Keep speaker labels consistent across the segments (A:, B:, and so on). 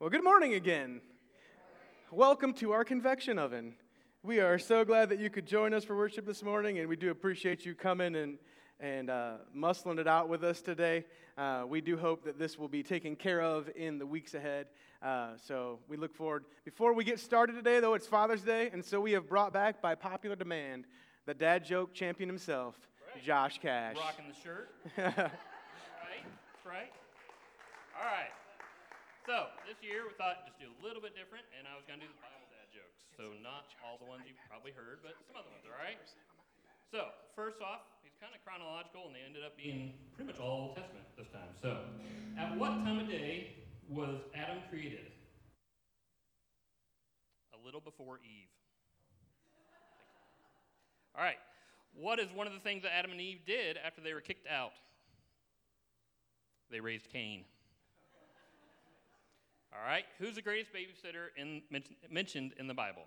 A: Well, good morning again. Welcome to our convection oven. We are so glad that you could join us for worship this morning, and we do appreciate you coming and, and uh, muscling it out with us today. Uh, we do hope that this will be taken care of in the weeks ahead. Uh, so we look forward. Before we get started today, though, it's Father's Day, and so we have brought back, by popular demand, the dad joke champion himself,
B: Right.
A: Josh Cash.
B: Rocking the shirt. right, right. All right. So this year we thought just do a little bit different, and I was going to do the Bible dad jokes. So not all the ones you've probably heard, but some other ones. All right. So first off, he's kind of chronological, and they ended up being pretty much all Old Testament this time. So, at what time of day was Adam created? A little before Eve. All right. What is one of the things that Adam and Eve did after they were kicked out? They raised Cain. All right. Who's the greatest babysitter in, mentioned in the Bible?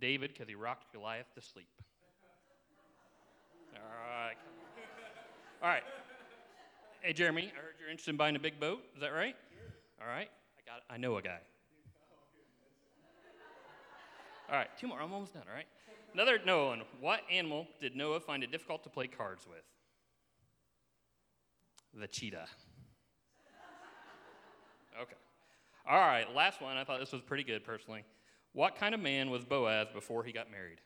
B: David, because he rocked Goliath to sleep. All right. All right. Hey, Jeremy, I heard you're interested in buying a big boat. Is that right? All right. I got. I know a guy. All right, two more. I'm almost done. All right. Another Noah one. What animal did Noah find it difficult to play cards with? The cheetah. Okay. All right, last one. I thought this was pretty good personally. What kind of man was Boaz before he got married?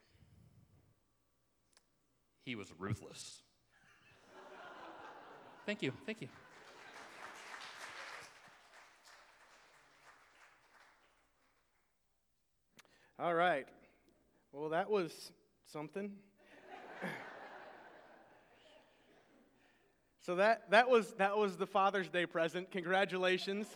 B: He was ruthless. Thank you. Thank you.
A: All right. Well, that was something. so that, that, was, that was the Father's Day present. Congratulations.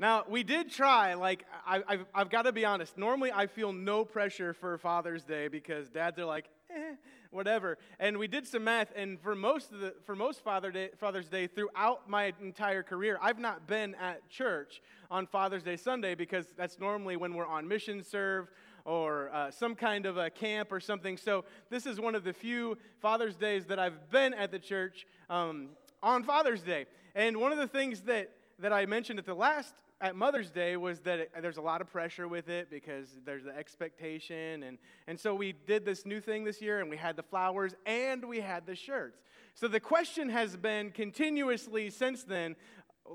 A: Now, we did try, like, I, I've, I've got to be honest. Normally, I feel no pressure for Father's Day because dads are like, eh, whatever. And we did some math, and for most, of the, for most Father Day, Father's Day throughout my entire career, I've not been at church on Father's Day Sunday because that's normally when we're on mission serve or uh, some kind of a camp or something. So this is one of the few Father's Days that I've been at the church um, on Father's Day. And one of the things that, that I mentioned at the last at Mother's Day was that it, there's a lot of pressure with it because there's the expectation. And, and so we did this new thing this year and we had the flowers and we had the shirts. So the question has been continuously since then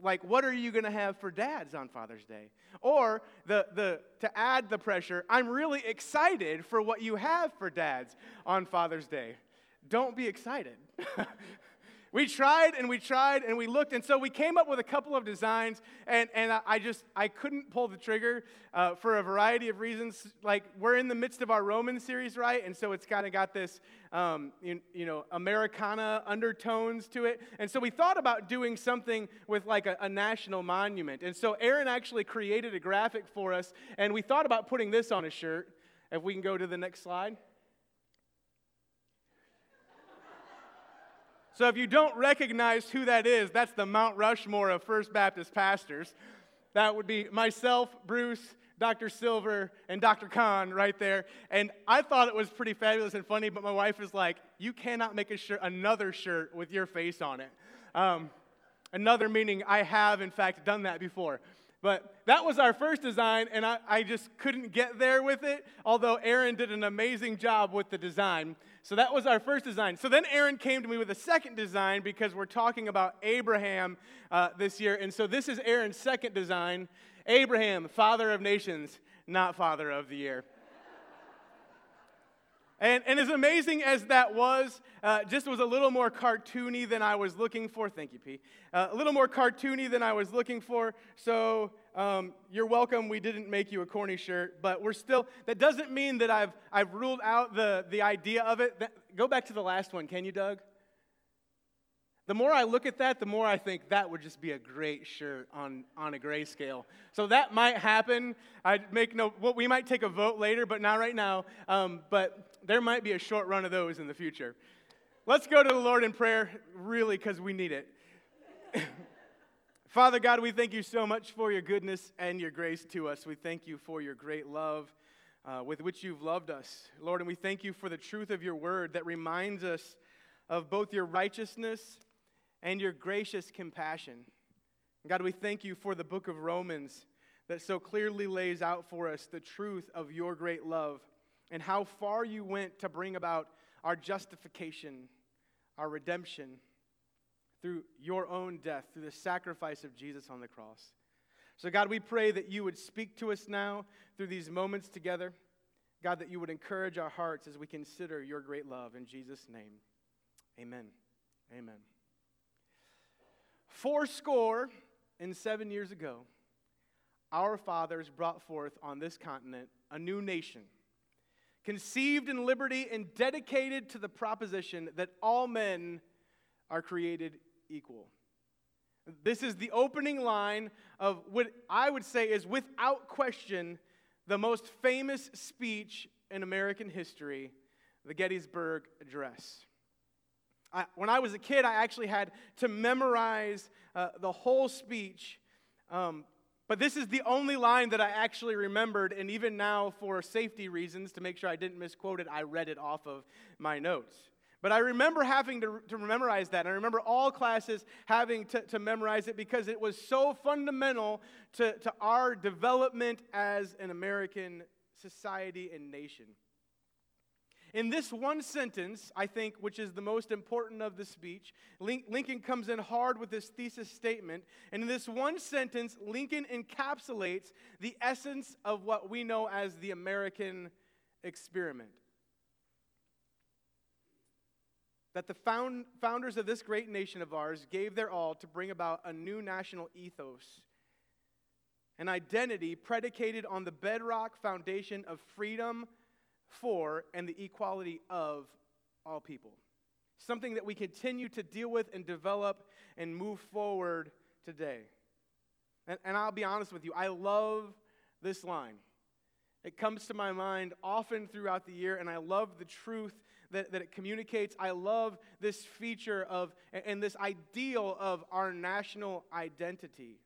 A: like what are you going to have for dads on father's day or the, the to add the pressure i'm really excited for what you have for dads on father's day don't be excited we tried and we tried and we looked and so we came up with a couple of designs and, and i just i couldn't pull the trigger uh, for a variety of reasons. Like we're in the midst of our roman series right? And so it's kind of got this um, you, you, know americana undertones to it. And so we thought about doing something with like a, a national monument. And so aaron actually created a graphic for us and we thought about putting this on a shirt. If we can go to the next slide So if you don't recognize who that is, that's the Mount Rushmore of First Baptist pastors. That would be myself, Bruce, Dr. Silver, and Dr. Khan right there. And I thought it was pretty fabulous and funny, but my wife is like, you cannot make a shirt, another shirt with your face on it. Um, another meaning I have, in fact, done that before. But that was our first design, and I, I, just couldn't get there with it, although Aaron did an amazing job with the design. So that was our first design. So then Aaron came to me with a second design because we're talking about Abraham uh, this year. And so this is Aaron's second design Abraham, father of nations, not father of the year. And, and as amazing as that was, uh, just was a little more cartoony than I was looking for. Thank you, P. Uh, a little more cartoony than I was looking for. So um, you're welcome. We didn't make you a corny shirt, but we're still, that doesn't mean that I've, I've ruled out the, the idea of it. That, go back to the last one, can you, Doug? The more I look at that, the more I think that would just be a great shirt on, on a grayscale. So that might happen. I make no. Well, we might take a vote later, but not right now. Um, but there might be a short run of those in the future. Let's go to the Lord in prayer, really, because we need it. Father God, we thank you so much for your goodness and your grace to us. We thank you for your great love uh, with which you've loved us, Lord, and we thank you for the truth of your word that reminds us of both your righteousness and your gracious compassion. God, we thank you for the book of Romans that so clearly lays out for us the truth of your great love and how far you went to bring about our justification, our redemption through your own death, through the sacrifice of Jesus on the cross. So, God, we pray that you would speak to us now through these moments together. God, that you would encourage our hearts as we consider your great love. In Jesus' name, amen. Amen. Four score and seven years ago, our fathers brought forth on this continent a new nation, conceived in liberty and dedicated to the proposition that all men are created equal. This is the opening line of what I would say is, without question, the most famous speech in American history, the Gettysburg Address. I, when I was a kid, I actually had to memorize uh, the whole speech. Um, but this is the only line that I actually remembered, and even now, for safety reasons, to make sure I didn't misquote it, I read it off of my notes. But I remember having to, to memorize that. And I remember all classes having to, to memorize it because it was so fundamental to, to our development as an American society and nation. In this one sentence, I think, which is the most important of the speech, Lincoln comes in hard with this thesis statement. And in this one sentence, Lincoln encapsulates the essence of what we know as the American experiment. that the found, founders of this great nation of ours gave their all to bring about a new national ethos, an identity predicated on the bedrock foundation of freedom for and the equality of all people. Something that we continue to deal with and develop and move forward today. And, and I'll be honest with you, I love this line. It comes to my mind often throughout the year, and I love the truth that, that it communicates. I love this feature of and this ideal of our national identity.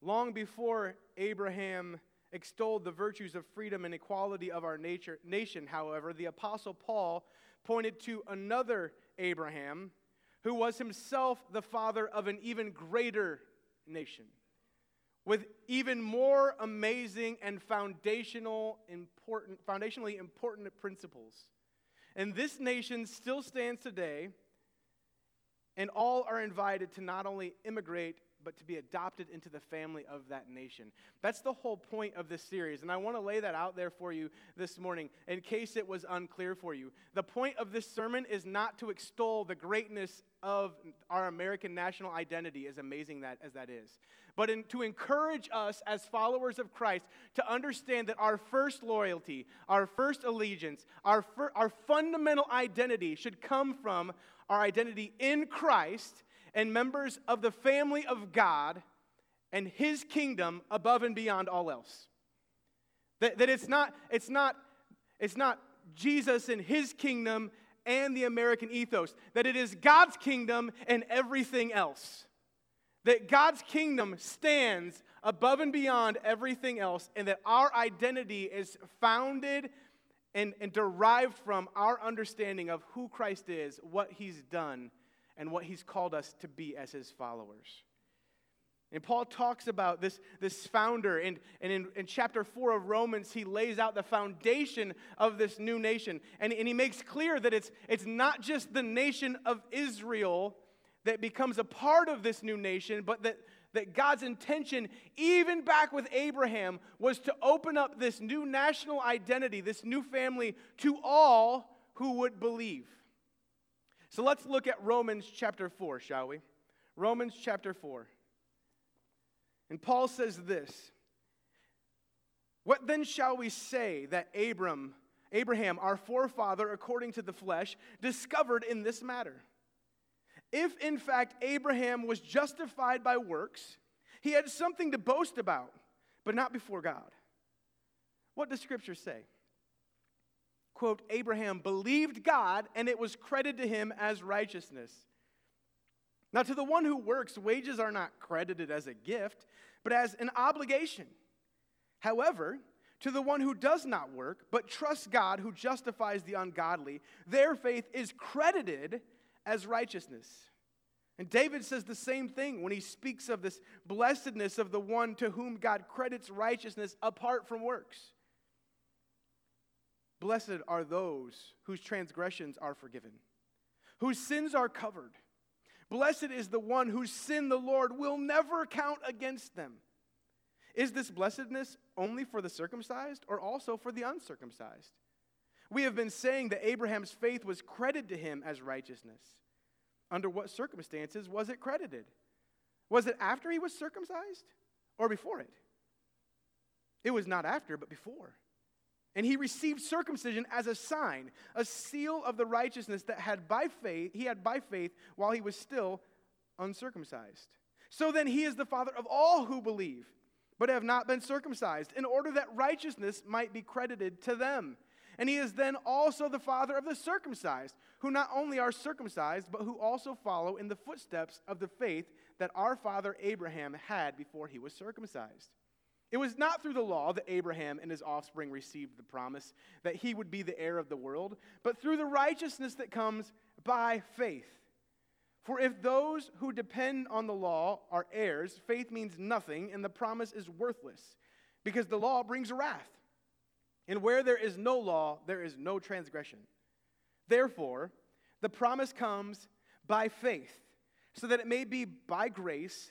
A: Long before Abraham extolled the virtues of freedom and equality of our nature, nation, however, the Apostle Paul pointed to another Abraham who was himself the father of an even greater nation with even more amazing and foundational important, foundationally important principles. And this nation still stands today, and all are invited to not only immigrate, but to be adopted into the family of that nation. That's the whole point of this series, and I want to lay that out there for you this morning in case it was unclear for you. The point of this sermon is not to extol the greatness of our American national identity, as amazing that, as that is but in, to encourage us as followers of Christ to understand that our first loyalty, our first allegiance, our, fir- our fundamental identity should come from our identity in Christ and members of the family of God and His kingdom above and beyond all else. That, that it's, not, it's, not, it's not Jesus and His kingdom and the American ethos, that it is God's kingdom and everything else that God's kingdom stands above and beyond everything else, and that our identity is founded and, and derived from our understanding of who Christ is, what he's done, and what he's called us to be as his followers. And Paul talks about this, this founder, and, and in, in chapter 4 of Romans, he lays out the foundation of this new nation. And, and he makes clear that it's, it's not just the nation of Israel that becomes a part of this new nation, but that, that God's intention, even back with Abraham, was to open up this new national identity, this new family, to all who would believe. So let's look at Romans chapter 4, shall we? Romans chapter 4. And Paul says this What then shall we say that Abram, Abraham, our forefather according to the flesh, discovered in this matter? If in fact Abraham was justified by works, he had something to boast about, but not before God. What does Scripture say? Quote, Abraham believed God, and it was credited to him as righteousness. Now, to the one who works, wages are not credited as a gift, but as an obligation. However, to the one who does not work, but trusts God who justifies the ungodly, their faith is credited as righteousness. And David says the same thing when he speaks of this blessedness of the one to whom God credits righteousness apart from works. Blessed are those whose transgressions are forgiven, whose sins are covered. Blessed is the one whose sin the Lord will never count against them. Is this blessedness only for the circumcised or also for the uncircumcised? We have been saying that Abraham's faith was credited to him as righteousness. Under what circumstances was it credited? Was it after he was circumcised or before it? It was not after, but before. And he received circumcision as a sign, a seal of the righteousness that had by faith, he had by faith while he was still uncircumcised. So then he is the father of all who believe, but have not been circumcised, in order that righteousness might be credited to them. And he is then also the father of the circumcised, who not only are circumcised, but who also follow in the footsteps of the faith that our father Abraham had before he was circumcised. It was not through the law that Abraham and his offspring received the promise that he would be the heir of the world, but through the righteousness that comes by faith. For if those who depend on the law are heirs, faith means nothing and the promise is worthless, because the law brings wrath. And where there is no law, there is no transgression. Therefore, the promise comes by faith, so that it may be by grace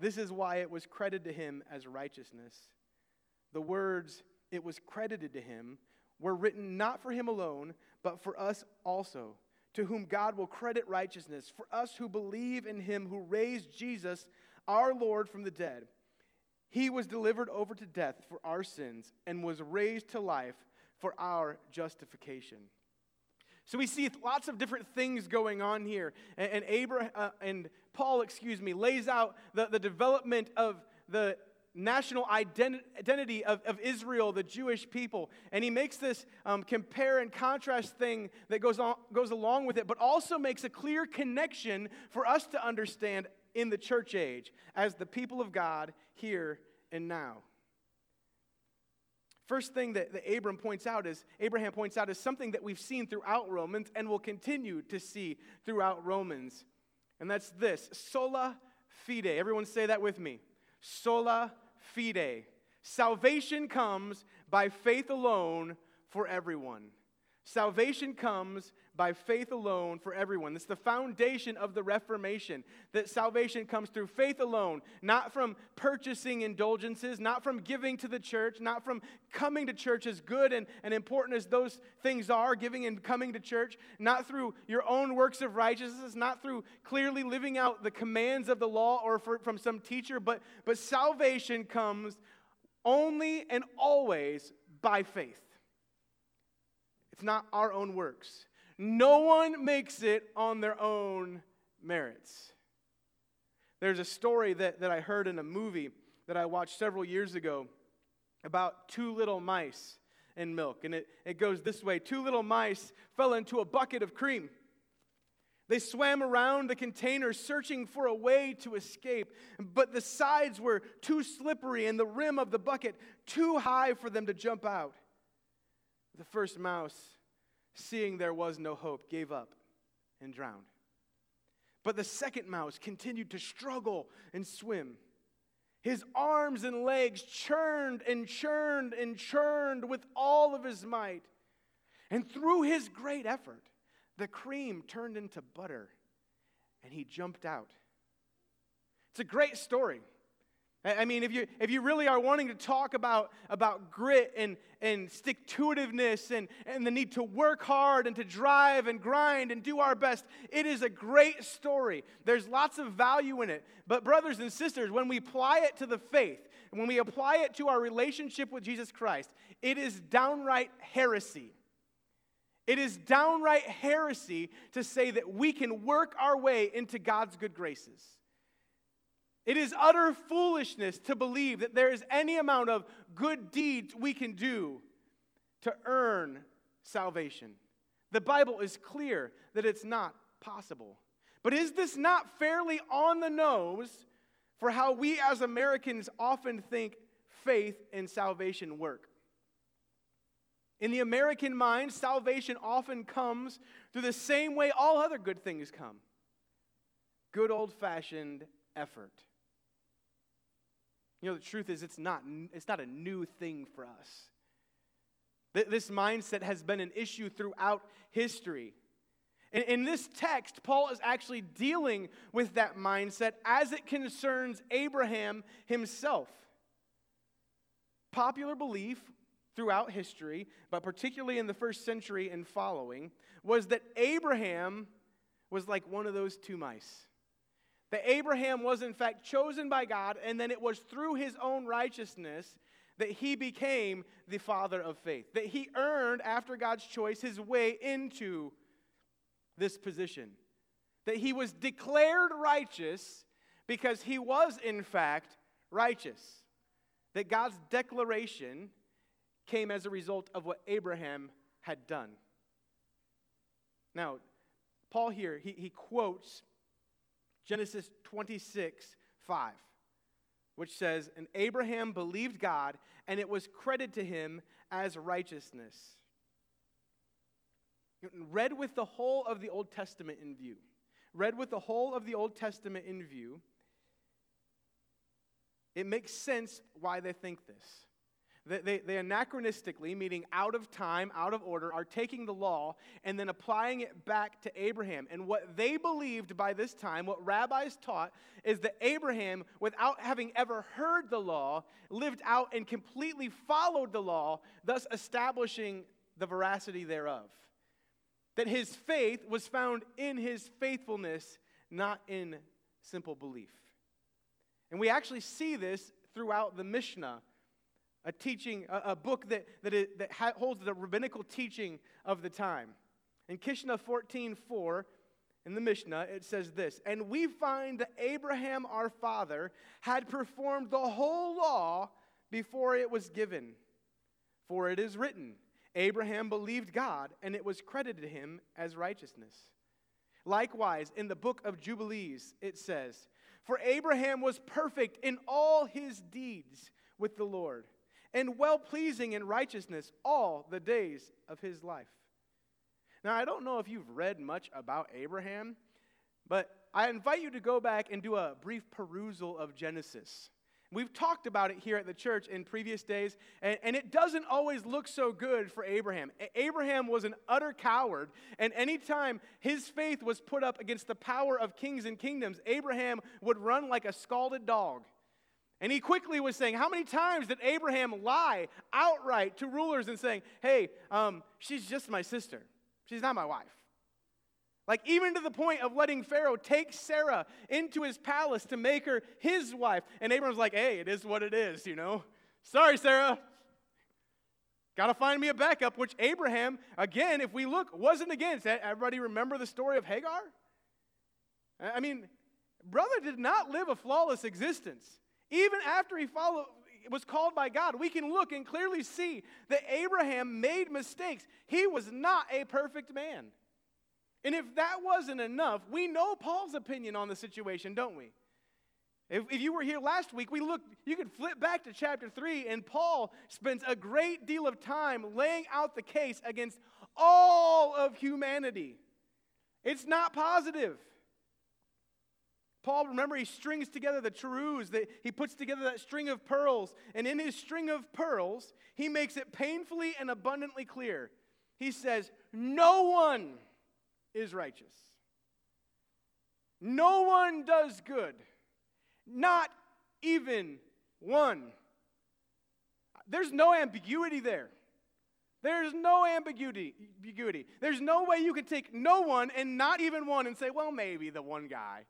A: This is why it was credited to him as righteousness. The words, it was credited to him, were written not for him alone, but for us also, to whom God will credit righteousness, for us who believe in him who raised Jesus, our Lord, from the dead. He was delivered over to death for our sins and was raised to life for our justification. So we see lots of different things going on here. And, and, Abraham, uh, and Paul, excuse me, lays out the, the development of the national identi- identity of, of Israel, the Jewish people. And he makes this um, compare and contrast thing that goes, on, goes along with it, but also makes a clear connection for us to understand in the church age as the people of God here and now. First thing that, that Abram points out is Abraham points out is something that we've seen throughout Romans and will continue to see throughout Romans. And that's this sola fide. Everyone say that with me. Sola fide. Salvation comes by faith alone for everyone. Salvation comes by faith alone for everyone. That's the foundation of the Reformation. That salvation comes through faith alone, not from purchasing indulgences, not from giving to the church, not from coming to church as good and, and important as those things are, giving and coming to church, not through your own works of righteousness, not through clearly living out the commands of the law or for, from some teacher, but, but salvation comes only and always by faith. It's not our own works. No one makes it on their own merits. There's a story that, that I heard in a movie that I watched several years ago about two little mice and milk. And it, it goes this way Two little mice fell into a bucket of cream. They swam around the container searching for a way to escape, but the sides were too slippery and the rim of the bucket too high for them to jump out. The first mouse seeing there was no hope, gave up and drowned. But the second mouse continued to struggle and swim. His arms and legs churned and churned and churned with all of his might. And through his great effort, the cream turned into butter and he jumped out. It's a great story. I mean, if you, if you really are wanting to talk about, about grit and, and stick to itiveness and, and the need to work hard and to drive and grind and do our best, it is a great story. There's lots of value in it. But, brothers and sisters, when we apply it to the faith, when we apply it to our relationship with Jesus Christ, it is downright heresy. It is downright heresy to say that we can work our way into God's good graces. It is utter foolishness to believe that there is any amount of good deeds we can do to earn salvation. The Bible is clear that it's not possible. But is this not fairly on the nose for how we as Americans often think faith and salvation work? In the American mind, salvation often comes through the same way all other good things come good old fashioned effort. You know, the truth is, it's not, it's not a new thing for us. This mindset has been an issue throughout history. In this text, Paul is actually dealing with that mindset as it concerns Abraham himself. Popular belief throughout history, but particularly in the first century and following, was that Abraham was like one of those two mice. That Abraham was, in fact, chosen by God, and then it was through his own righteousness that he became the father of faith. That he earned, after God's choice, his way into this position. That he was declared righteous because he was, in fact, righteous. That God's declaration came as a result of what Abraham had done. Now, Paul here, he, he quotes Genesis 26, 5, which says, And Abraham believed God, and it was credited to him as righteousness. Read with the whole of the Old Testament in view. Read with the whole of the Old Testament in view. It makes sense why they think this. They, they, they, anachronistically, meaning out of time, out of order, are taking the law and then applying it back to Abraham. And what they believed by this time, what rabbis taught, is that Abraham, without having ever heard the law, lived out and completely followed the law, thus establishing the veracity thereof. That his faith was found in his faithfulness, not in simple belief. And we actually see this throughout the Mishnah a teaching, a, a book that, that, it, that ha- holds the rabbinical teaching of the time. In Kiddushin 14 4, in the Mishnah, it says this And we find that Abraham our father had performed the whole law before it was given. For it is written, Abraham believed God, and it was credited him as righteousness. Likewise, in the book of Jubilees, it says, For Abraham was perfect in all his deeds with the Lord and well pleasing in righteousness all the days of his life. Now, I don't know if you've read much about Abraham, but I invite you to go back and do a brief perusal of Genesis. We've talked about it here at the church in previous days, and, and, it doesn't always look so good for Abraham. Abraham was an utter coward, and anytime his faith was put up against the power of kings and kingdoms, Abraham would run like a scalded dog. And he quickly was saying, How many times did Abraham lie outright to rulers and saying, Hey, um, she's just my sister, she's not my wife? Like, even to the point of letting Pharaoh take Sarah into his palace to make her his wife. And Abraham's like, Hey, it is what it is, you know? Sorry, Sarah. Got to find me a backup, which Abraham, again, if we look, wasn't against. Everybody remember the story of Hagar? I mean, brother did not live a flawless existence. Even after he followed, was called by God, we can look and clearly see that Abraham made mistakes. He was not a perfect man. And if that wasn't enough, we know Paul's opinion on the situation, don't we? If, if you were here last week, we looked, you could flip back to chapter 3, and Paul spends a great deal of time laying out the case against all of humanity. It's not positive. Paul, remember, he strings together the truths, that he puts together that string of pearls, and in his string of pearls, he makes it painfully and abundantly clear. He says, No one is righteous. No one does good, not even one. There's no ambiguity there. There's no ambiguity, ambiguity. There's no way you can take no one and not even one and say, well, maybe the one guy.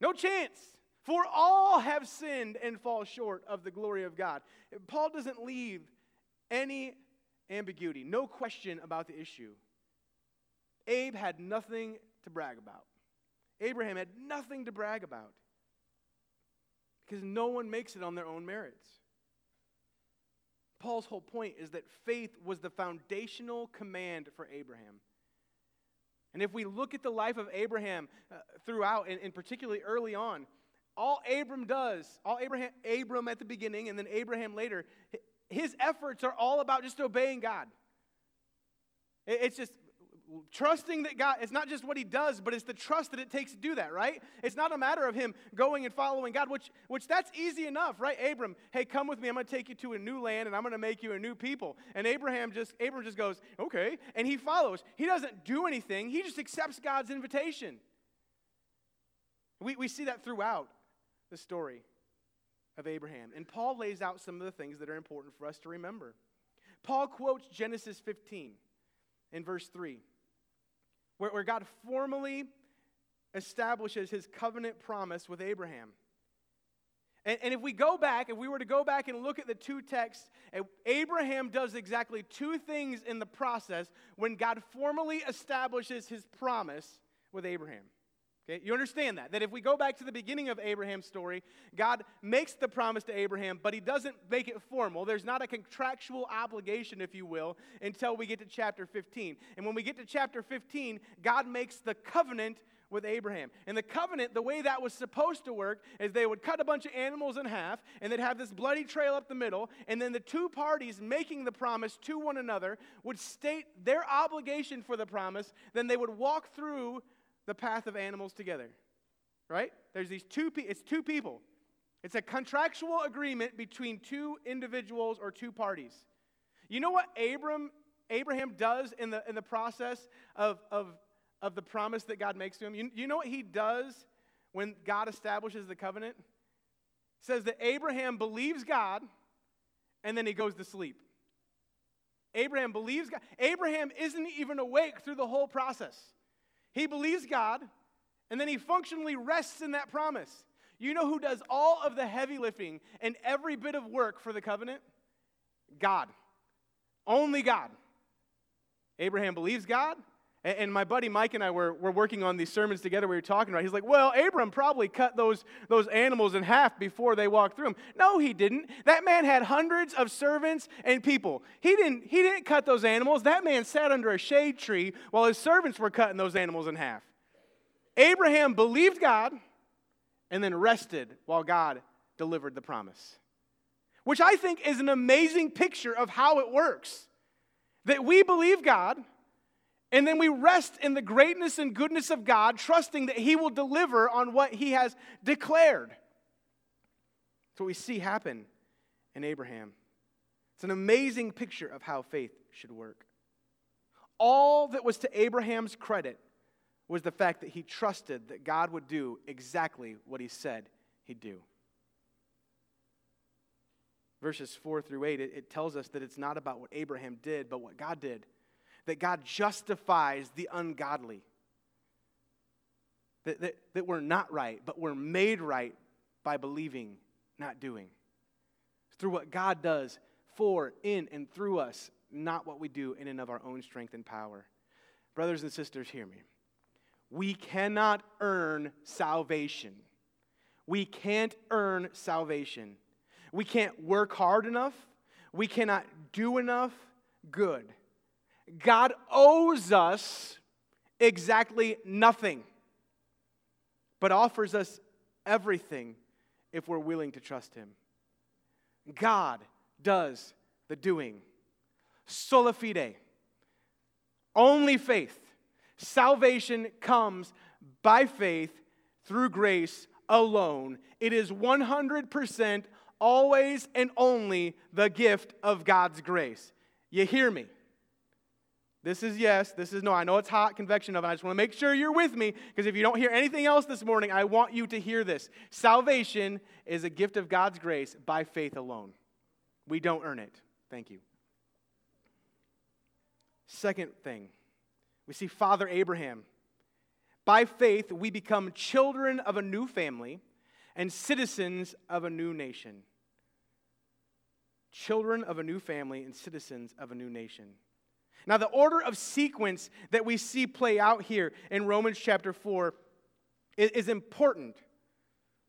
A: No chance. For all have sinned and fall short of the glory of God. Paul doesn't leave any ambiguity, no question about the issue. Abe had nothing to brag about. Abraham had nothing to brag about because no one makes it on their own merits. Paul's whole point is that faith was the foundational command for Abraham. And if we look at the life of Abraham uh, throughout, and, and particularly early on, all Abram does, all Abraham, Abram at the beginning and then Abraham later, his efforts are all about just obeying God. It's just trusting that God, it's not just what he does, but it's the trust that it takes to do that, right? It's not a matter of him going and following God, which, which that's easy enough, right? Abram, hey, come with me. I'm going to take you to a new land and I'm going to make you a new people. And Abraham just, Abram just goes, okay. And he follows. He doesn't do anything. He just accepts God's invitation. We, we see that throughout the story of Abraham. And Paul lays out some of the things that are important for us to remember. Paul quotes Genesis 15 in verse 3 where, where God formally establishes his covenant promise with Abraham. And, and if we go back, if we were to go back and look at the two texts, eh, Abraham does exactly two things in the process when God formally establishes his promise with Abraham. Okay, you understand that? That if we go back to the beginning of Abraham's story, God makes the promise to Abraham, but he doesn't make it formal. There's not a contractual obligation, if you will, until we get to chapter 15. And when we get to chapter 15, God makes the covenant with Abraham. And the covenant, the way that was supposed to work, is they would cut a bunch of animals in half, and they'd have this bloody trail up the middle, and then the two parties making the promise to one another would state their obligation for the promise, then they would walk through the path of animals together. Right? There's these two pe- it's two people. It's a contractual agreement between two individuals or two parties. You know what Abram Abraham does in the in the process of of of the promise that God makes to him? You, you know what he does when God establishes the covenant? It says that Abraham believes God and then he goes to sleep. Abraham believes God. Abraham isn't even awake through the whole process. He believes God, and then he functionally rests in that promise. You know who does all of the heavy lifting and every bit of work for the covenant? God. Only God. Abraham believes God. And my buddy Mike and I were, were working on these sermons together. We were talking about. He's like, "Well, Abram probably cut those those animals in half before they walked through them." No, he didn't. That man had hundreds of servants and people. He didn't. He didn't cut those animals. That man sat under a shade tree while his servants were cutting those animals in half. Abraham believed God, and then rested while God delivered the promise, which I think is an amazing picture of how it works. That we believe God and then we rest in the greatness and goodness of God, trusting that He will deliver on what He has declared. That's what we see happen in Abraham. It's an amazing picture of how faith should work. All that was to Abraham's credit was the fact that he trusted that God would do exactly what he said he'd do. Verses 4 through 8, it, it tells us that it's not about what Abraham did, but what God did that God justifies the ungodly. That, that, that we're not right, but we're made right by believing, not doing. Through what God does for, in, and through us, not what we do in and of our own strength and power. Brothers and sisters, hear me. We cannot earn salvation. We can't earn salvation. We can't work hard enough. We cannot do enough good. God owes us exactly nothing, but offers us everything if we're willing to trust Him. God does the doing. Sola fide. Only faith. Salvation comes by faith through grace alone. It is 100% always and only the gift of God's grace. You hear me? This is yes. This is no. I know it's hot, convection oven. I just want to make sure you're with me because if you don't hear anything else this morning, I want you to hear this. Salvation is a gift of God's grace by faith alone. We don't earn it. Thank you. Second thing, we see Father Abraham. By faith, we become children of a new family and citizens of a new nation. Children of a new family and citizens of a new nation. Now, the order of sequence that we see play out here in Romans chapter 4 is, is important.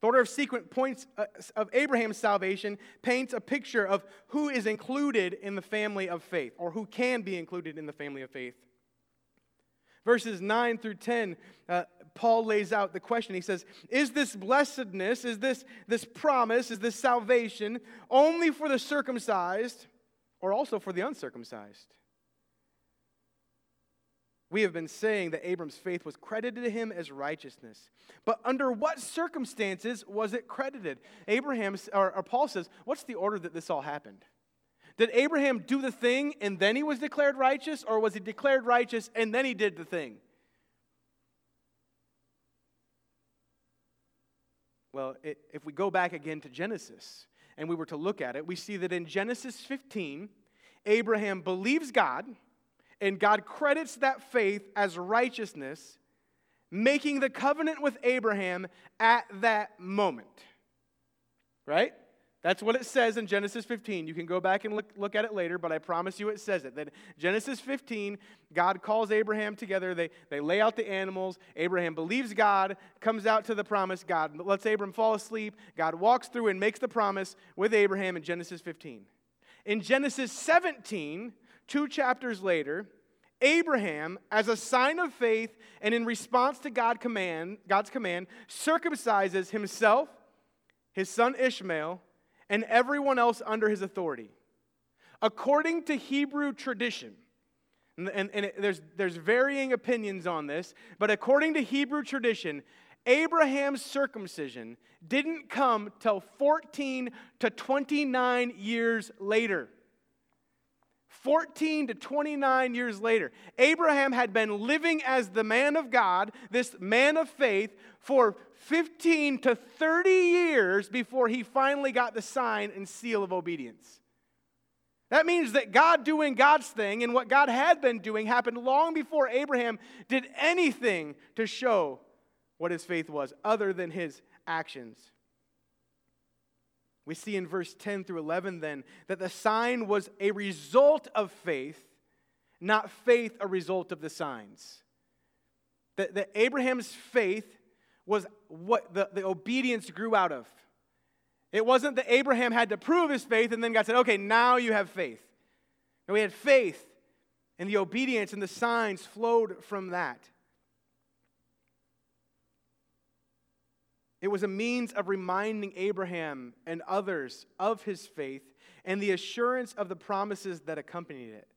A: The order of sequence points uh, of Abraham's salvation paints a picture of who is included in the family of faith, or who can be included in the family of faith. Verses 9 through 10, uh, Paul lays out the question. He says, Is this blessedness, is this, this promise, is this salvation only for the circumcised or also for the uncircumcised? We have been saying that Abram's faith was credited to him as righteousness. But under what circumstances was it credited? Abraham, or, or, Paul says, what's the order that this all happened? Did Abraham do the thing and then he was declared righteous, or was he declared righteous and then he did the thing? Well, it, if we go back again to Genesis and we were to look at it, we see that in Genesis 15, Abraham believes God and God credits that faith as righteousness, making the covenant with Abraham at that moment. Right? That's what it says in Genesis 15. You can go back and look, look at it later, but I promise you it says it. That Genesis 15, God calls Abraham together. They, they lay out the animals. Abraham believes God, comes out to the promise. God lets Abraham fall asleep. God walks through and makes the promise with Abraham in Genesis 15. In Genesis 17, Two chapters later, Abraham, as a sign of faith and in response to God command, God's command, circumcises himself, his son Ishmael, and everyone else under his authority. According to Hebrew tradition, and, and, and it, there's, there's varying opinions on this, but according to Hebrew tradition, Abraham's circumcision didn't come till 14 to 29 years later. 14 to 29 years later, Abraham had been living as the man of God, this man of faith, for 15 to 30 years before he finally got the sign and seal of obedience. That means that God doing God's thing and what God had been doing happened long before Abraham did anything to show what his faith was, other than his actions. We see in verse 10 through 11 then that the sign was a result of faith, not faith a result of the signs. That, that Abraham's faith was what the, the obedience grew out of. It wasn't that Abraham had to prove his faith and then God said, okay, now you have faith. No, he had faith, and the obedience and the signs flowed from that. It was a means of reminding Abraham and others of his faith and the assurance of the promises that accompanied it.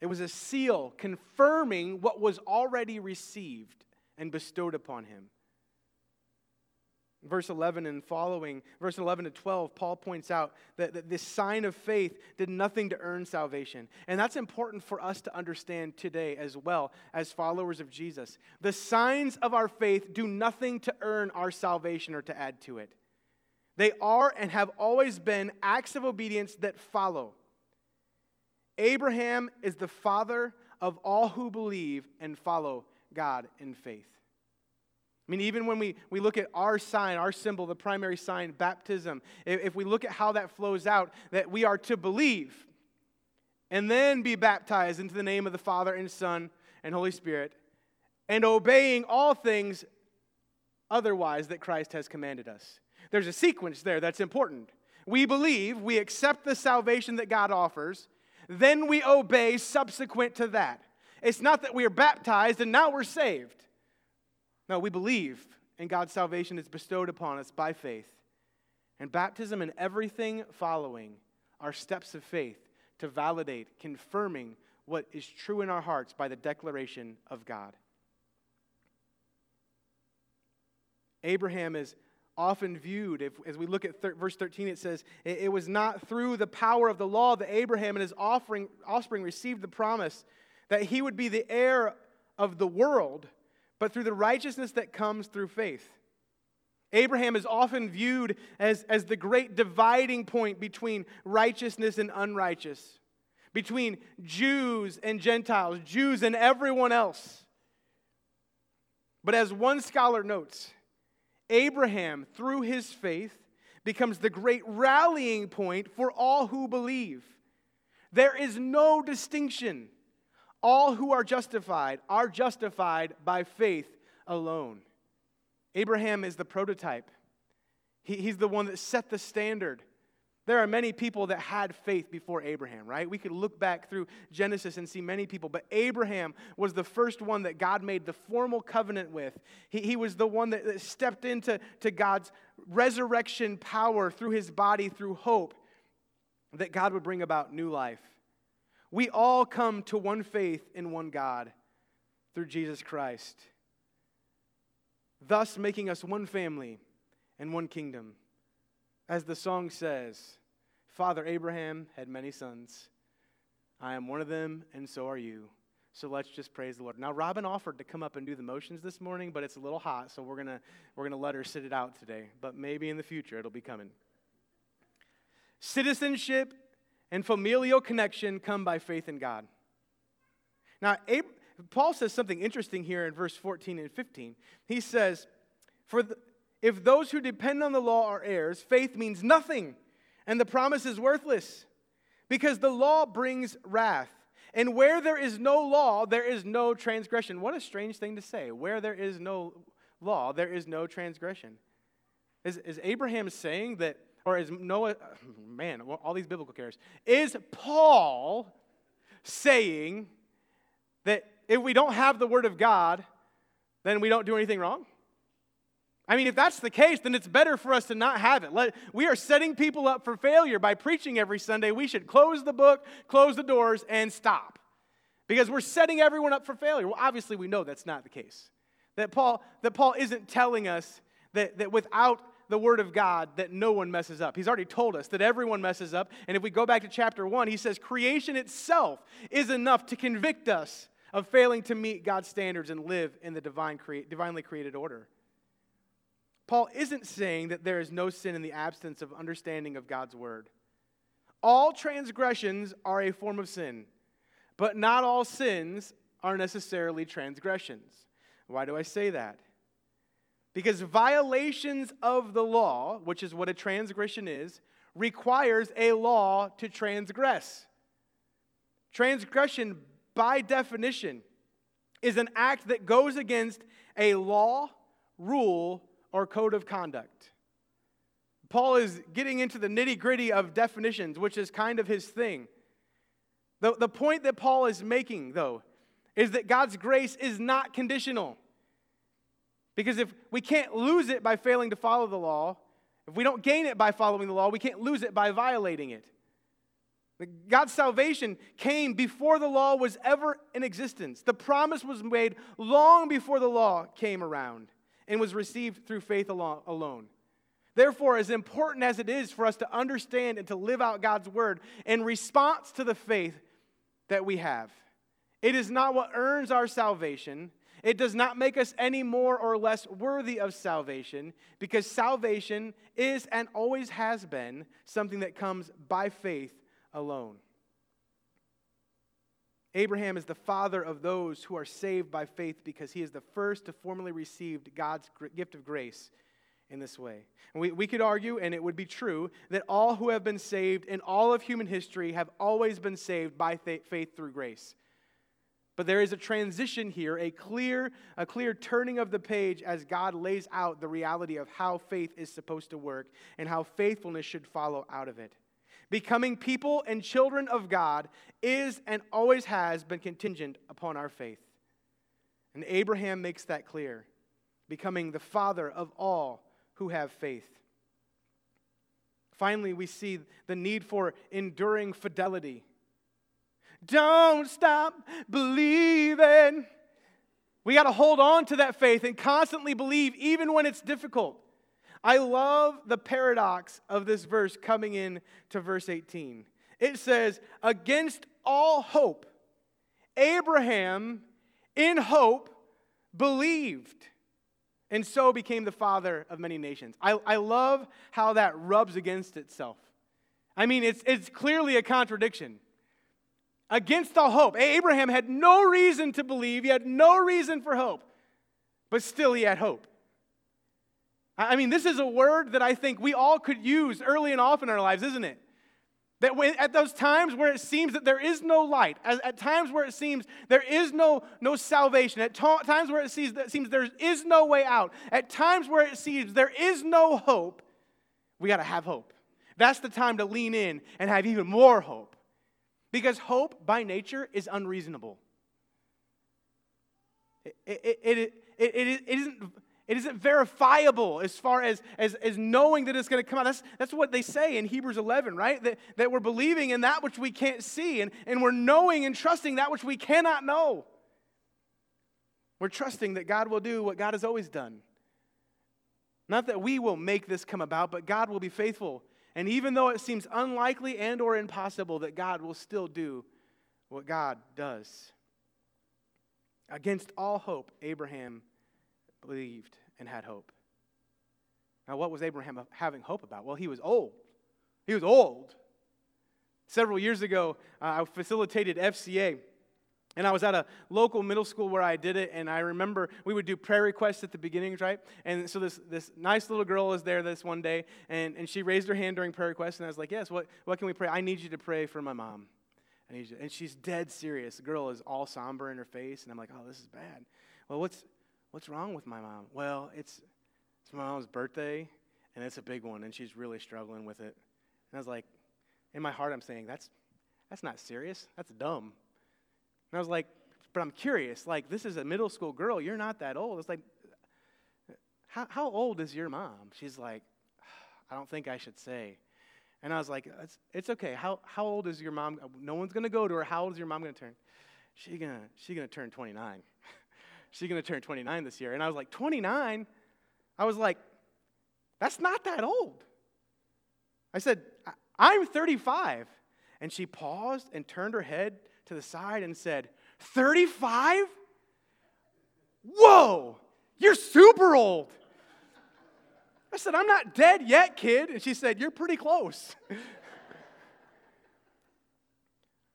A: It was a seal confirming what was already received and bestowed upon him verse 11 and following, verse 11 to 12, Paul points out that, that, this sign of faith did nothing to earn salvation. And that's important for us to understand today as well as followers of Jesus. The signs of our faith do nothing to earn our salvation or to add to it. They are and have always been acts of obedience that follow. Abraham is the father of all who believe and follow God in faith. I mean, even when we, we look at our sign, our symbol, the primary sign, baptism, if, if we look at how that flows out, that we are to believe and then be baptized into the name of the Father and Son and Holy Spirit, and obeying all things otherwise that Christ has commanded us. There's a sequence there that's important. We believe, we accept the salvation that God offers, then we obey subsequent to that. It's not that we are baptized and now we're saved. No, we believe, and God's salvation is bestowed upon us by faith. And baptism and everything following are steps of faith to validate, confirming what is true in our hearts by the declaration of God. Abraham is often viewed, if, as we look at thir- verse 13, it says, it, it was not through the power of the law that Abraham and his offering, offspring received the promise that he would be the heir of the world, but through the righteousness that comes through faith. Abraham is often viewed as, as the great dividing point between righteousness and unrighteous, between Jews and Gentiles, Jews and everyone else. But as one scholar notes, Abraham, through his faith, becomes the great rallying point for all who believe. There is no distinction. All who are justified are justified by faith alone. Abraham is the prototype, he, he's the one that set the standard. There are many people that had faith before Abraham, right? We could look back through Genesis and see many people, but Abraham was the first one that God made the formal covenant with. He, he was the one that, that stepped into to God's resurrection power through his body, through hope, that God would bring about new life. We all come to one faith in one God through Jesus Christ thus making us one family and one kingdom. As the song says, Father Abraham had many sons. I am one of them, and so are you. So let's just praise the Lord. Now, Robin offered to come up and do the motions this morning, but it's a little hot, so we're to we're gonna let her sit it out today. But maybe in the future it'll be coming. Citizenship and familial connection come by faith in God. Now, Ab- Paul says something interesting here in verse 14 and 15. He says, For if those who depend on the law are heirs, faith means nothing, and the promise is worthless, because the law brings wrath. And where there is no law, there is no transgression. What a strange thing to say. Where there is no law, there is no transgression. Is, is Abraham saying that, or is Noah, man, all these biblical characters, is Paul saying that if we don't have the Word of God, then we don't do anything wrong? I mean, if that's the case, then it's better for us to not have it. Let, we are setting people up for failure by preaching every Sunday. We should close the book, close the doors, and stop. Because we're setting everyone up for failure. Well, obviously, we know that's not the case. That Paul, that Paul isn't telling us that, that without the Word of God, that no one messes up. He's already told us that everyone messes up. And if we go back to chapter 1, he says creation itself is enough to convict us of failing to meet God's standards and live in the divine crea- divinely created order. Paul isn't saying that there is no sin in the absence of understanding of God's word. All transgressions are a form of sin, but not all sins are necessarily transgressions. Why do I say that? Because violations of the law, which is what a transgression is, requires a law to transgress. Transgression by definition, is an act that goes against a law, rule, or code of conduct. Paul is getting into the nitty gritty of definitions, which is kind of his thing. The, the point that Paul is making, though, is that God's grace is not conditional. Because if we can't lose it by failing to follow the law, if we don't gain it by following the law, we can't lose it by violating it. God's salvation came before the law was ever in existence. The promise was made long before the law came around and was received through faith alone. Therefore, as important as it is for us to understand and to live out God's word in response to the faith that we have, it is not what earns our salvation. It does not make us any more or less worthy of salvation because salvation is and always has been something that comes by faith alone. Abraham is the father of those who are saved by faith because he is the first to formally receive God's gift of grace in this way. And we, we could argue, and it would be true, that all who have been saved in all of human history have always been saved by faith through grace. But there is a transition here, a clear, a clear turning of the page as God lays out the reality of how faith is supposed to work and how faithfulness should follow out of it. Becoming people and children of God is and always has been contingent upon our faith. And Abraham makes that clear, becoming the father of all who have faith. Finally, we see the need for enduring fidelity. Don't stop believing. We got to hold on to that faith and constantly believe, even when it's difficult. I love the paradox of this verse coming in to verse 18. It says, Against all hope Abraham, in hope, believed and so became the father of many nations. I, I love how that rubs against itself. I mean, it's, it's clearly a contradiction. Against all hope. Abraham had no reason to believe, he had no reason for hope, but still he had hope. I mean, this is a word that I think we all could use early and often in our lives, isn't it? That when, at those times where it seems that there is no light, at, at times where it seems there is no, no salvation, at to, times where it seems, that seems there is no way out, at times where it seems there is no hope, we got to have hope. That's the time to lean in and have even more hope. Because hope by nature is unreasonable. It, it, it, it, it, isn't it isn't verifiable as far as, as, as knowing that it's going to come out. That's, that's what they say in Hebrews 11, right? That, that we're believing in that which we can't see, and, and we're knowing and trusting that which we cannot know. We're trusting that God will do what God has always done. Not that we will make this come about, but God will be faithful. And even though it seems unlikely and or impossible, that God will still do what God does. Against all hope, Abraham believed and had hope. Now, what was Abraham having hope about? Well, he was old. He was old. Several years ago, uh, I facilitated FCA. And I was at a local middle school where I did it, and I remember we would do prayer requests at the beginnings, right? And so this, this nice little girl was there this one day, and, and she raised her hand during prayer requests, and I was like, Yes, what, what can we pray? I need you to pray for my mom. I need you. And she's dead serious. The girl is all somber in her face, and I'm like, Oh, this is bad. Well, what's, What's wrong with my mom? Well, it's, it's my mom's birthday, and it's a big one, and she's really struggling with it. And I was like, in my heart, I'm saying, that's, that's not serious. That's dumb. And I was like, but I'm curious. Like, this is a middle school girl. You're not that old. It's like, how, how old is your mom? She's like, I don't think I should say. And I was like, it's, it's okay. How, how old is your mom? No one's going to go to her. How old is your mom going to turn? She's going to she gonna turn 29 she's going to turn 29 this year. And I was like, 29? I was like, that's not that old. I said, I'm 35. And she paused and turned her head to the side and said, 35? Whoa, you're super old. I said, I'm not dead yet, kid. And she said, You're pretty close.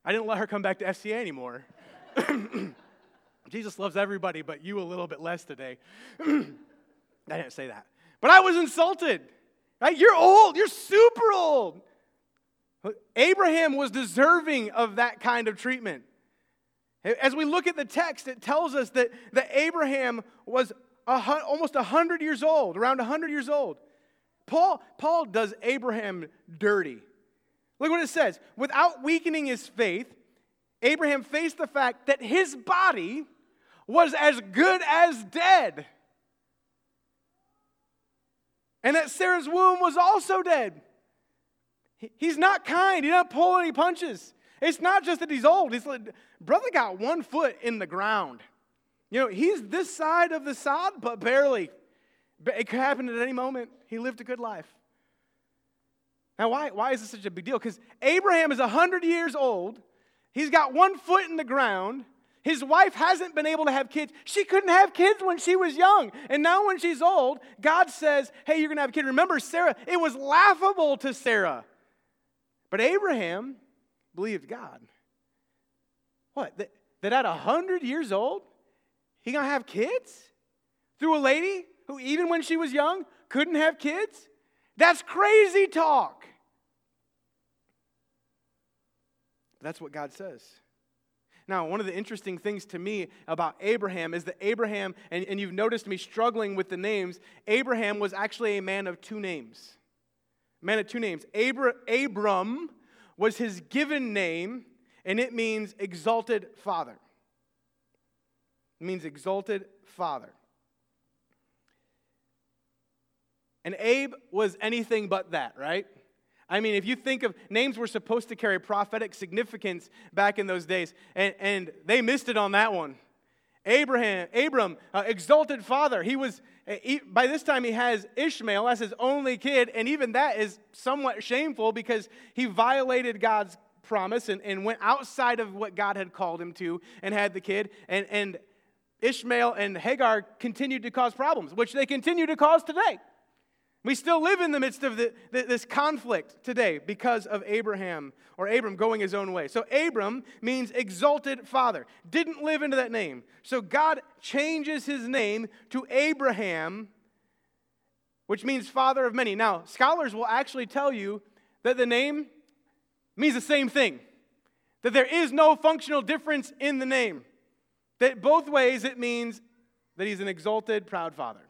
A: I didn't let her come back to FCA anymore. Jesus loves everybody, but you a little bit less today. I didn't say that. But I was insulted. Right? You're old. You're super old. Abraham was deserving of that kind of treatment. As we look at the text, it tells us that, that Abraham was a, almost 100 years old, around 100 years old. Paul, Paul does Abraham dirty. Look what it says. Without weakening his faith, Abraham faced the fact that his body was as good as dead. And that Sarah's womb was also dead. He's not kind. He doesn't pull any punches. It's not just that he's old. He's like, brother got one foot in the ground. You know, he's this side of the sod, but barely. It could happen at any moment. He lived a good life. Now, why, why is this such a big deal? Because Abraham is 100 years old. He's got one foot in the ground. His wife hasn't been able to have kids. She couldn't have kids when she was young. And now, when she's old, God says, Hey, you're going to have a kid. Remember, Sarah, it was laughable to Sarah. But Abraham believed God. What? That, that at 100 years old, he to have kids? Through a lady who, even when she was young, couldn't have kids? That's crazy talk. That's what God says. Now, one of the interesting things to me about Abraham is that Abraham, and, and you've noticed me struggling with the names, Abraham was actually a man of two names. Man of two names. Abra, Abram was his given name, and it means exalted father. It means exalted father. And Abe was anything but that, right? I mean, if you think of names were supposed to carry prophetic significance back in those days, and, and they missed it on that one. Abraham, Abram, uh, exalted father. He was by this time he has Ishmael as his only kid, and even that is somewhat shameful because he violated God's promise and, and went outside of what God had called him to and had the kid. And, and Ishmael and Hagar continued to cause problems, which they continue to cause today. We still live in the midst of the, this conflict today because of Abraham or Abram going his own way. So, Abram means exalted father, didn't live into that name. So, God changes his name to Abraham, which means father of many. Now, scholars will actually tell you that the name means the same thing, that there is no functional difference in the name. That both ways it means that he's an exalted, proud father.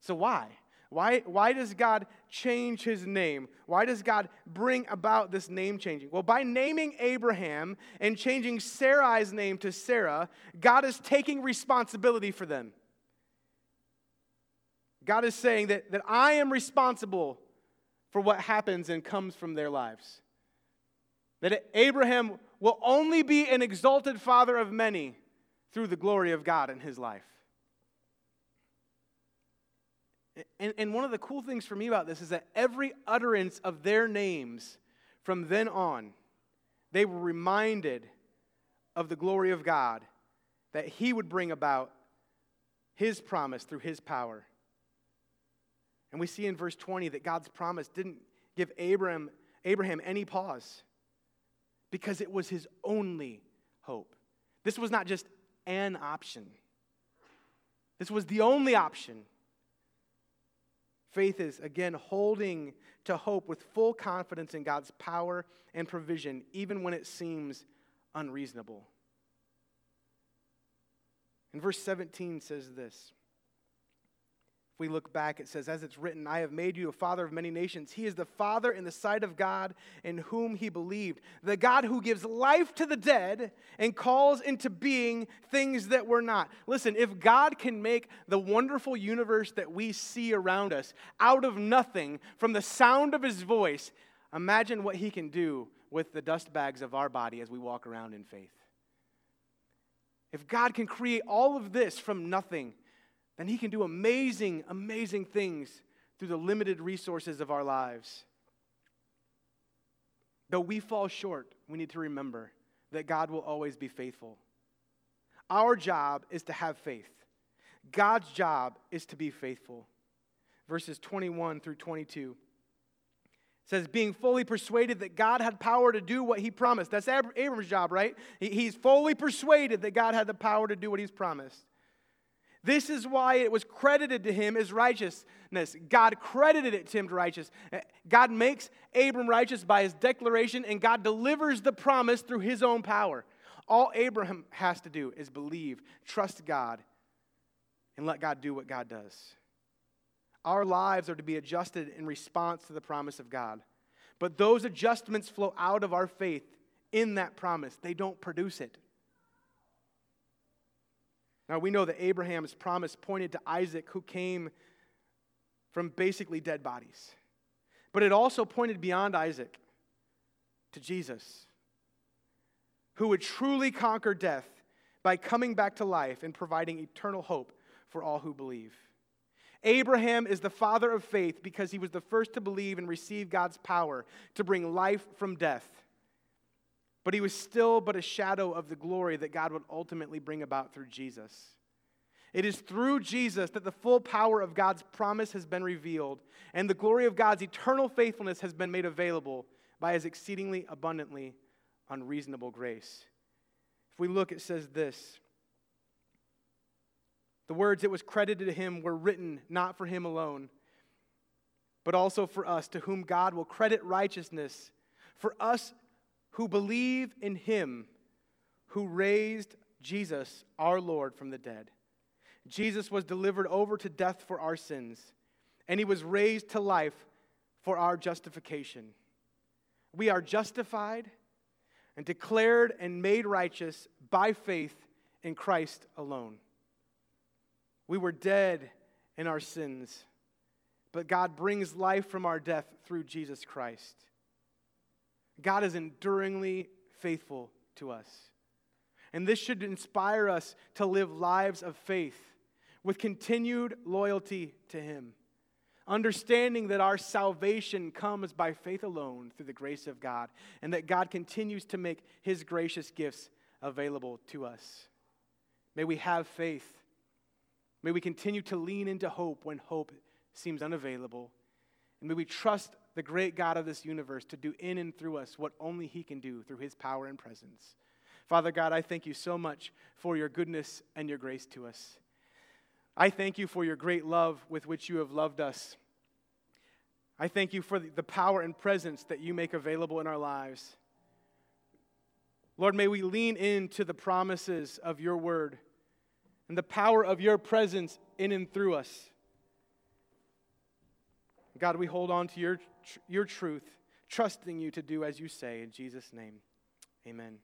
A: So, why? Why, why does God change his name? Why does God bring about this name changing? Well, by naming Abraham and changing Sarai's name to Sarah, God is taking responsibility for them. God is saying that, that I am responsible for what happens and comes from their lives. That Abraham will only be an exalted father of many through the glory of God in his life. And, and one of the cool things for me about this is that every utterance of their names from then on, they were reminded of the glory of God, that He would bring about His promise through His power. And we see in verse 20 that God's promise didn't give Abraham, Abraham any pause because it was his only hope. This was not just an option, this was the only option. Faith is, again, holding to hope with full confidence in God's power and provision, even when it seems unreasonable. And verse 17 says this we look back, it says, As it's written, I have made you a father of many nations. He is the father in the sight of God in whom he believed, the God who gives life to the dead and calls into being things that were not. Listen, if God can make the wonderful universe that we see around us out of nothing from the sound of his voice, imagine what he can do with the dust bags of our body as we walk around in faith. If God can create all of this from nothing, then He can do amazing, amazing things through the limited resources of our lives. Though we fall short, we need to remember that God will always be faithful. Our job is to have faith. God's job is to be faithful. Verses 21 through 22 says, being fully persuaded that God had power to do what he promised. That's Abram's job, right? He's fully persuaded that God had the power to do what he's promised. This is why it was credited to him as righteousness. God credited it to him to righteous. God makes Abram righteous by his declaration, and God delivers the promise through his own power. All Abraham has to do is believe, trust God, and let God do what God does. Our lives are to be adjusted in response to the promise of God. But those adjustments flow out of our faith in that promise, they don't produce it. Now, we know that Abraham's promise pointed to Isaac, who came from basically dead bodies. But it also pointed beyond Isaac to Jesus, who would truly conquer death by coming back to life and providing eternal hope for all who believe. Abraham is the father of faith because he was the first to believe and receive God's power to bring life from death. But he was still but a shadow of the glory that God would ultimately bring about through Jesus. It is through Jesus that the full power of God's promise has been revealed, and the glory of God's eternal faithfulness has been made available by his exceedingly abundantly unreasonable grace. If we look, it says this The words that was credited to him were written not for him alone, but also for us, to whom God will credit righteousness, for us who believe in him who raised Jesus, our Lord, from the dead. Jesus was delivered over to death for our sins, and he was raised to life for our justification. We are justified and declared and made righteous by faith in Christ alone. We were dead in our sins, but God brings life from our death through Jesus Christ. God is enduringly faithful to us. And this should inspire us to live lives of faith with continued loyalty to Him. understanding that our salvation comes by faith alone through the grace of God, and that God continues to make his gracious gifts available to us. May we have faith. May we continue to lean into hope when hope seems unavailable. And may we trust the great God of this universe to do in and through us what only He can do through His power and presence. Father God, I thank you so much for your goodness and your grace to us. I thank you for your great love with which you have loved us. I thank you for the power and presence that you make available in our lives. Lord, may we lean into the promises of your word and the power of your presence in and through us. God, we hold on to your, your truth, trusting you to do as you say. In Jesus' name, amen.